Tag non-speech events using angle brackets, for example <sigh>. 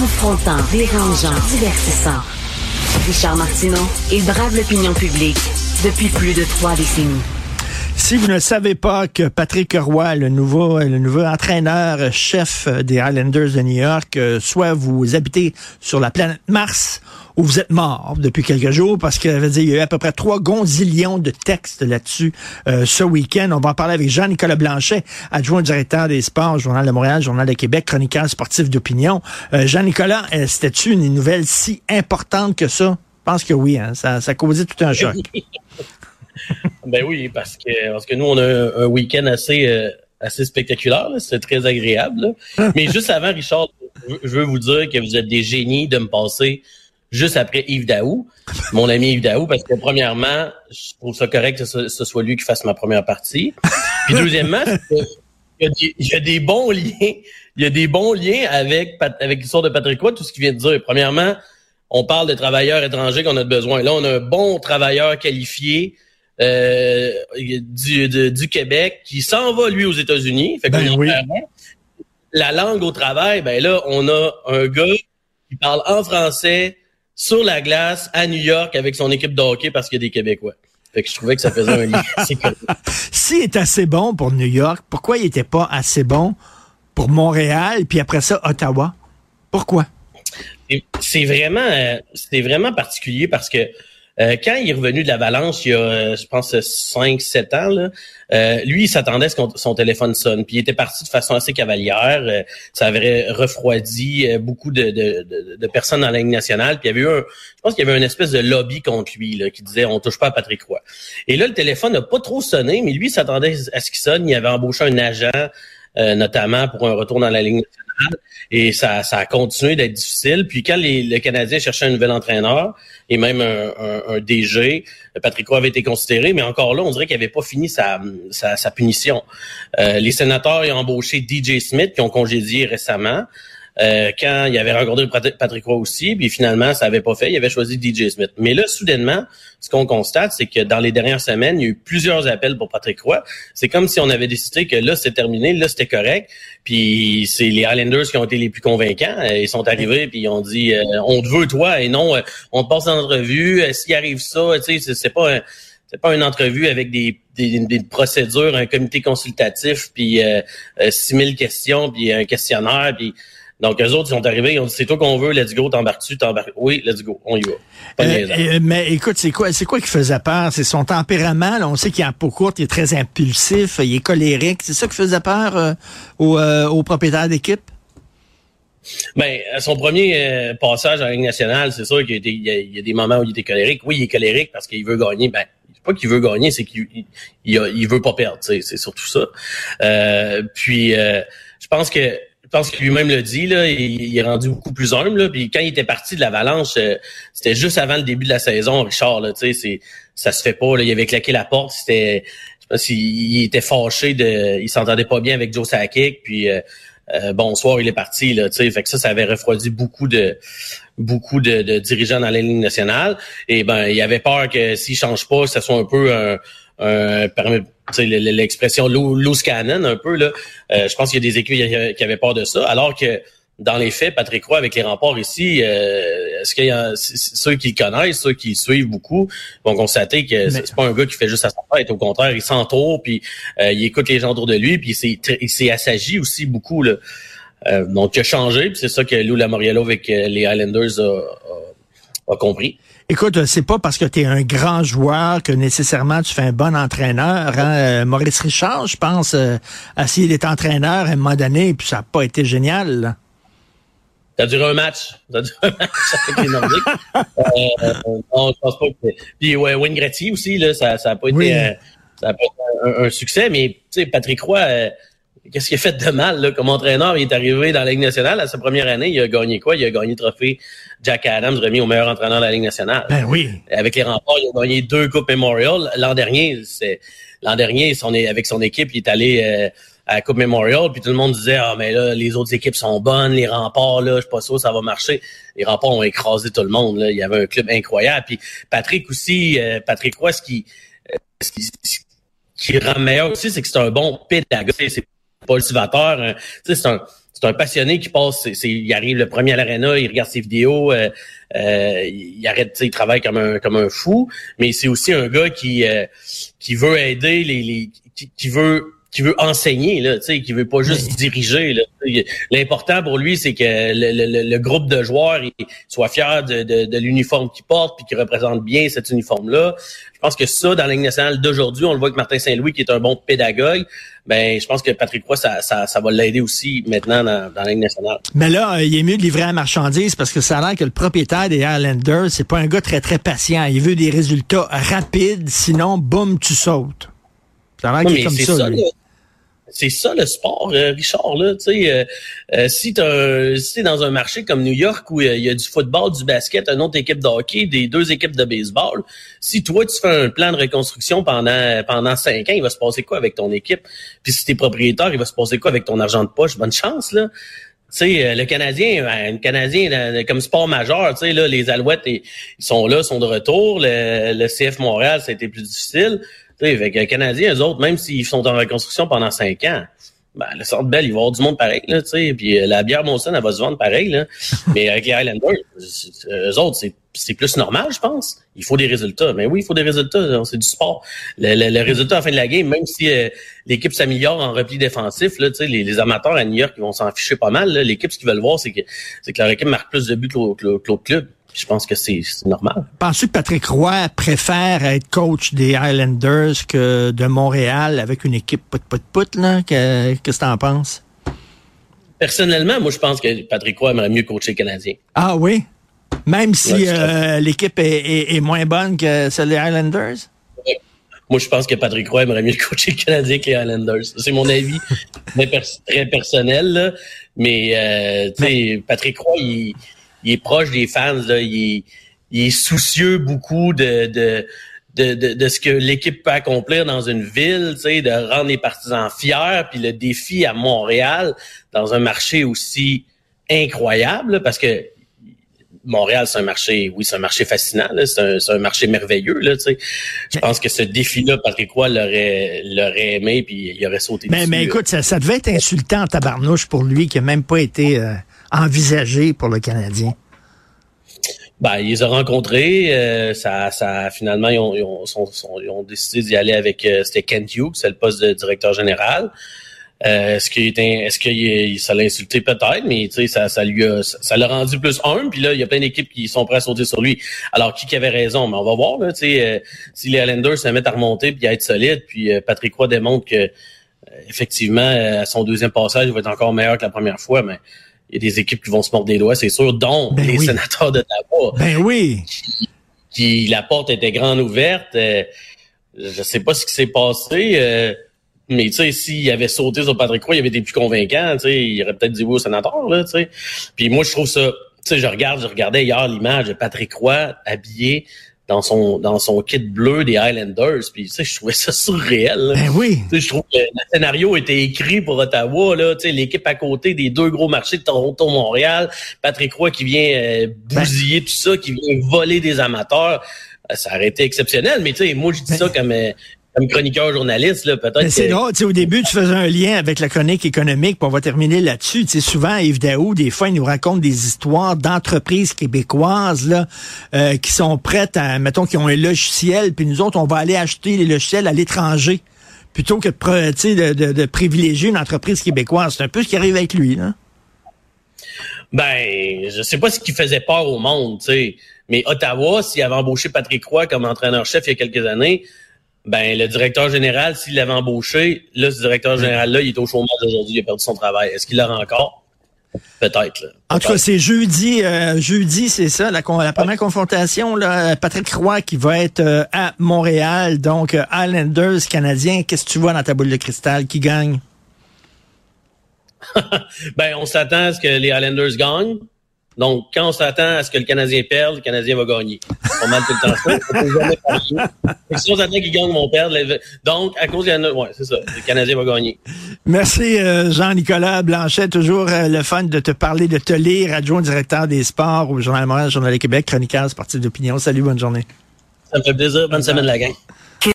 Confrontant, dérangeant, divertissant. Richard Martineau, il brave l'opinion publique depuis plus de trois décennies. Si vous ne savez pas que Patrick Roy, le nouveau, le nouveau entraîneur chef des Highlanders de New York, euh, soit vous habitez sur la planète Mars ou vous êtes mort depuis quelques jours parce qu'il y a eu à peu près trois gonzillions de textes là-dessus euh, ce week-end. On va en parler avec Jean-Nicolas Blanchet, adjoint directeur des sports, Journal de Montréal, Journal de Québec, chroniqueur sportif d'opinion. Euh, Jean-Nicolas, c'était-tu une nouvelle si importante que ça? Je pense que oui, hein? ça, ça causait tout un choc. <laughs> ben oui, parce que, parce que nous, on a un, week-end assez, euh, assez spectaculaire. C'est très agréable. <laughs> Mais juste avant, Richard, je veux vous dire que vous êtes des génies de me passer juste après Yves Daou, mon ami Yves Daou, parce que premièrement, je trouve ça correct que ce, soit lui qui fasse ma première partie. Puis deuxièmement, il y, a des, bons liens. Il y a des bons liens avec, avec l'histoire de Patrick Roy, tout ce qu'il vient de dire. Premièrement, on parle de travailleurs étrangers qu'on a besoin. Là, on a un bon travailleur qualifié euh, du, du Québec qui s'en va, lui, aux États-Unis. Fait ben oui. La langue au travail, ben là, on a un gars qui parle en français sur la glace à New York avec son équipe de hockey parce qu'il y a des Québécois. Fait que je trouvais que ça faisait un lien <laughs> S'il est assez bon pour New York, pourquoi il n'était pas assez bon pour Montréal, puis après ça, Ottawa? Pourquoi? C'est vraiment, euh, c'est vraiment particulier parce que euh, quand il est revenu de la Valence, il y a, euh, je pense, 5-7 ans, là, euh, lui, il s'attendait à ce que son téléphone sonne. Puis il était parti de façon assez cavalière. ça avait refroidi beaucoup de, de, de, personnes dans la Ligue nationale. Puis il y avait eu un, je pense qu'il y avait une espèce de lobby contre lui là, qui disait on touche pas à Patrick Roy. Et là, le téléphone n'a pas trop sonné, mais lui, il s'attendait à ce qu'il sonne. Il avait embauché un agent, notamment pour un retour dans la Ligue nationale. Et ça, ça a continué d'être difficile. Puis quand les, le Canadien cherchait un nouvel entraîneur et même un, un, DG, Patrick Roy avait été considéré, mais encore là, on dirait qu'il n'avait pas fini sa, punition. Euh, les sénateurs ont embauché DJ Smith, qui ont congédié récemment. Euh, quand il avait rencontré Patrick Roy aussi, puis finalement, ça avait pas fait, il avait choisi DJ Smith. Mais là, soudainement, ce qu'on constate, c'est que dans les dernières semaines, il y a eu plusieurs appels pour Patrick Roy. C'est comme si on avait décidé que là, c'était terminé, là, c'était correct. Puis c'est les Highlanders qui ont été les plus convaincants. Euh, ils sont arrivés, puis ils ont dit euh, On te veut, toi, et non, on te passe en entrevue. S'il arrive ça, tu sais, c'est pas c'est pas une entrevue avec des, des, procédures, un comité consultatif, puis euh, 6000 questions, puis un questionnaire, puis donc, eux autres, ils sont arrivés, ils ont dit, c'est toi qu'on veut, let's go, t'embarques-tu, t'embarques. Oui, let's go, on y va. Euh, euh, mais écoute, c'est quoi, c'est quoi qui faisait peur? C'est son tempérament, là, on sait qu'il a peau courte, il est très impulsif, il est colérique. C'est ça qui faisait peur euh, aux, euh, propriétaires d'équipe? Ben, à son premier passage à la Ligue nationale, c'est sûr qu'il y, a des moments où il était colérique. Oui, il est colérique parce qu'il veut gagner. Ben, c'est pas qu'il veut gagner, c'est qu'il il, veut pas perdre. C'est surtout ça. puis, je pense que je pense qu'il lui-même le dit, là, il, est rendu beaucoup plus humble. Là, puis quand il était parti de l'Avalanche, euh, c'était juste avant le début de la saison, Richard. Là, c'est, ça se fait pas. Là, il avait claqué la porte. C'était, je sais pas s'il était fâché de, il s'entendait pas bien avec Joe Sakic. Puis euh, euh, bonsoir, il est parti. Là, fait que ça, ça avait refroidi beaucoup de beaucoup de, dirigeants dans la ligne nationale. Et ben, il avait peur que s'il change pas, que ce soit un peu un, un l'expression loose cannon un peu là. Euh, je pense qu'il y a des équipes qui avaient peur de ça, alors que dans les faits, Patrick Roy avec les remports ici, euh, est-ce qu'il y a ceux qui le connaissent, ceux qui suivent beaucoup, vont constater que c'est pas un gars qui fait juste à sa tête. Au contraire, il s'entoure, puis euh, il écoute les gens autour de lui, puis il s'est assagi aussi beaucoup là. donc il a changé, puis c'est ça que Lou Lamoriello avec les Highlanders a compris. Écoute, c'est pas parce que tu es un grand joueur que nécessairement tu fais un bon entraîneur. Hein? Euh, Maurice Richard, je pense, euh, a essayé d'être entraîneur à un moment donné, puis ça n'a pas été génial. Ça a duré un match. Ça a duré un match avec les Nordiques. <laughs> euh, non, je pense pas que... Puis ouais, Wayne Gretzky aussi, là, ça n'a pas, été, un, ça a pas été un, succès, mais tu sais, Patrick Roy... Euh, qu'est-ce qu'il a fait de mal là, comme entraîneur? Il est arrivé dans la Ligue nationale. À sa première année, il a gagné quoi? Il a gagné le trophée Jack Adams, remis au meilleur entraîneur de la Ligue nationale. Ben oui. Avec les remparts, il a gagné deux Coupes Memorial. L'an dernier, c'est l'an dernier, son, avec son équipe, il est allé euh, à la Coupe Memorial, puis tout le monde disait Ah, mais là, les autres équipes sont bonnes, les remparts, là, je suis pas sûr ça va marcher. Les remparts ont écrasé tout le monde. Là. Il y avait un club incroyable. Puis Patrick aussi, euh, Patrick Roy, ce qui, euh, ce qui, ce qui rend meilleur aussi, c'est que c'est un bon pédagogue pas le hein. c'est un, c'est un passionné qui passe, il arrive le premier à l'aréna, il regarde ses vidéos, euh, euh, il arrête, il travaille comme un fou, mais c'est aussi un gars qui euh, qui veut aider les, les qui veut qui veut enseigner, là, tu sais, qui veut pas juste diriger. L'important pour lui, c'est que le, le, groupe de joueurs soit fier de, de, de l'uniforme qu'il porte puis qu'il représente bien cet uniforme-là. Je pense que ça, dans la Ligue nationale d'aujourd'hui, on le voit avec Martin Saint-Louis, qui est un bon pédagogue. Ben, je pense que Patrick Roy, ça, ça, ça va l'aider aussi maintenant dans, dans, la Ligue nationale. Mais là, il est mieux de livrer la marchandise parce que ça a l'air que le propriétaire des Highlanders, c'est pas un gars très, très patient. Il veut des résultats rapides, sinon, boum, tu sautes. Ça. ça c'est ça le sport, euh, Richard. Là, euh, euh, si tu es dans un marché comme New York où il y a du football, du basket, une autre équipe de hockey, des deux équipes de baseball, si toi tu fais un plan de reconstruction pendant pendant cinq ans, il va se passer quoi avec ton équipe? Puis si t'es propriétaire, il va se passer quoi avec ton argent de poche? Bonne chance là. Tu sais, le Canadien, ben, le Canadien comme sport majeur, tu sais là, les Alouettes, ils sont là, sont de retour. Le, le CF Montréal, ça a été plus difficile. Avec les Canadiens, eux autres, même s'ils sont en reconstruction pendant cinq ans, ben, le Centre Bell, il va y avoir du monde pareil, là, tu sais. Puis euh, la bière Monson, elle va se vendre pareil, là. <laughs> Mais avec les Highlanders, eux autres, c'est plus normal, je pense. Il faut des résultats. Mais oui, il faut des résultats. C'est du sport. Le, le, résultat à la fin de la game, même si euh, l'équipe s'améliore en repli défensif, là, les, les amateurs à New York, ils vont s'en ficher pas mal. L'équipe, ce qu'ils veulent voir, c'est que, que leur équipe marque plus de buts que l'autre club je pense que c'est normal. Penses-tu que Patrick Roy préfère être coach des Highlanders que de Montréal avec une équipe put-put-put, là? Qu'est-ce que tu en penses? Personnellement, moi, je pense que Patrick Roy aimerait mieux coacher le Canadien. Ah oui? Même si euh, l'équipe est, moins bonne que celle des Highlanders? Moi, je pense que Patrick Roy aimerait mieux <laughs> coacher le Canadien que les Highlanders. C'est mon avis <laughs> très personnel. Mais, euh, tu sais, Patrick Roy, il il est proche des fans, là, il, est, soucieux beaucoup de, de, de, de, ce que l'équipe peut accomplir dans une ville, tu sais, de rendre les partisans fiers, puis le défi à Montréal, dans un marché aussi incroyable, parce que Montréal, c'est un marché, oui, c'est un marché fascinant, c'est un, un, marché merveilleux. Là, tu sais. Je pense que ce défi-là, Patrick Roy l'aurait, l'aurait aimé, puis il aurait sauté mais, dessus. Mais écoute, ça, ça devait être insultant, tabarnouche, pour lui, qui n'a même pas été... Euh, envisagé pour le Canadien? Ben, ils les ont rencontrés. Euh, ça, ça, finalement, ils ont, ils ont, ils ont décidé d'y aller avec. Euh, c'était Kent Hughes, c'est le poste de directeur général. Euh, est-ce qu'il est-ce que ça l'a insulté peut-être, mais ça, ça lui a, ça l'a rendu plus un. Puis là, il y a plein d'équipes qui sont prêtes à sauter sur lui. Alors qui, qui avait raison? Mais on va voir. Là, sais, si les Islanders se mettent à remonter puis à être solides, puis Patrick Roy démontre que effectivement à son deuxième passage, il va être encore meilleur que la première fois, mais il y a des équipes qui vont se mordre des doigts, c'est sûr, dont ben les sénateurs d'Ottawa. Ben oui. Qui, la porte était grande ouverte. Euh, je sais pas ce qui s'est passé. Euh, mais tu sais, s'il avait sauté sur Patrick Roy, il avait été plus convaincant, tu sais, il aurait peut-être dit oui au sénateur, là, tu sais. Puis moi, je trouve ça, tu sais, je regarde, je regardais hier l'image de Patrick Roy habillé dans son dans son kit bleu des Highlanders. Puis tu sais, je trouvais ça surréel. Ben oui. Tu sais, je trouve que le scénario était écrit pour Ottawa. Là, tu sais, l'équipe à côté des deux gros marchés de Toronto, Montréal, Patrick Roy qui vient euh, bousiller tout ça, qui vient voler des amateurs. Euh, ça aurait été exceptionnel, mais tu sais, moi je dis ben ça comme euh, comme chroniqueur journaliste, là, peut-être. C'est drôle, tu sais, au début, tu faisais un lien avec la chronique économique, puis on va terminer là-dessus. Tu sais, souvent, Yves Daou, des fois, il nous raconte des histoires d'entreprises québécoises, là, euh, qui sont prêtes à, mettons, qui ont un logiciel, puis nous autres, on va aller acheter les logiciels à l'étranger, plutôt que de, de, de, privilégier une entreprise québécoise. C'est un peu ce qui arrive avec lui, là. Ben, je sais pas ce qui faisait peur au monde, tu sais. Mais Ottawa, s'il avait embauché Patrick Roy comme entraîneur-chef il y a quelques années, ben le directeur général, s'il l'avait embauché, là, ce directeur général-là, il est au chômage aujourd'hui, il a perdu son travail. Est-ce qu'il l'aura encore? Peut-être. en tout cas, c'est jeudi, euh, jeudi, c'est ça, la, la première confrontation. Là, Patrick Roy qui va être euh, à Montréal, donc euh, Islanders canadien. Qu'est-ce que tu vois dans ta boule de cristal? Qui gagne? <laughs> ben, on s'attend à ce que les Islanders gagnent. Donc, quand on s'attend à ce que le Canadien perde, le Canadien va gagner. Pas mal tout le temps ça. si on s'attend qu'ils gagnent, ils vont perdre. Donc, à cause de ouais, c'est ça. Le Canadien va gagner. Merci, euh, Jean-Nicolas Blanchet. Toujours euh, le fun de te parler, de te lire, adjoint directeur des sports au Journal Montréal, Journal du Québec, chroniqueur sportif d'opinion. Salut, bonne journée. Ça me fait plaisir. Bonne semaine, la gang.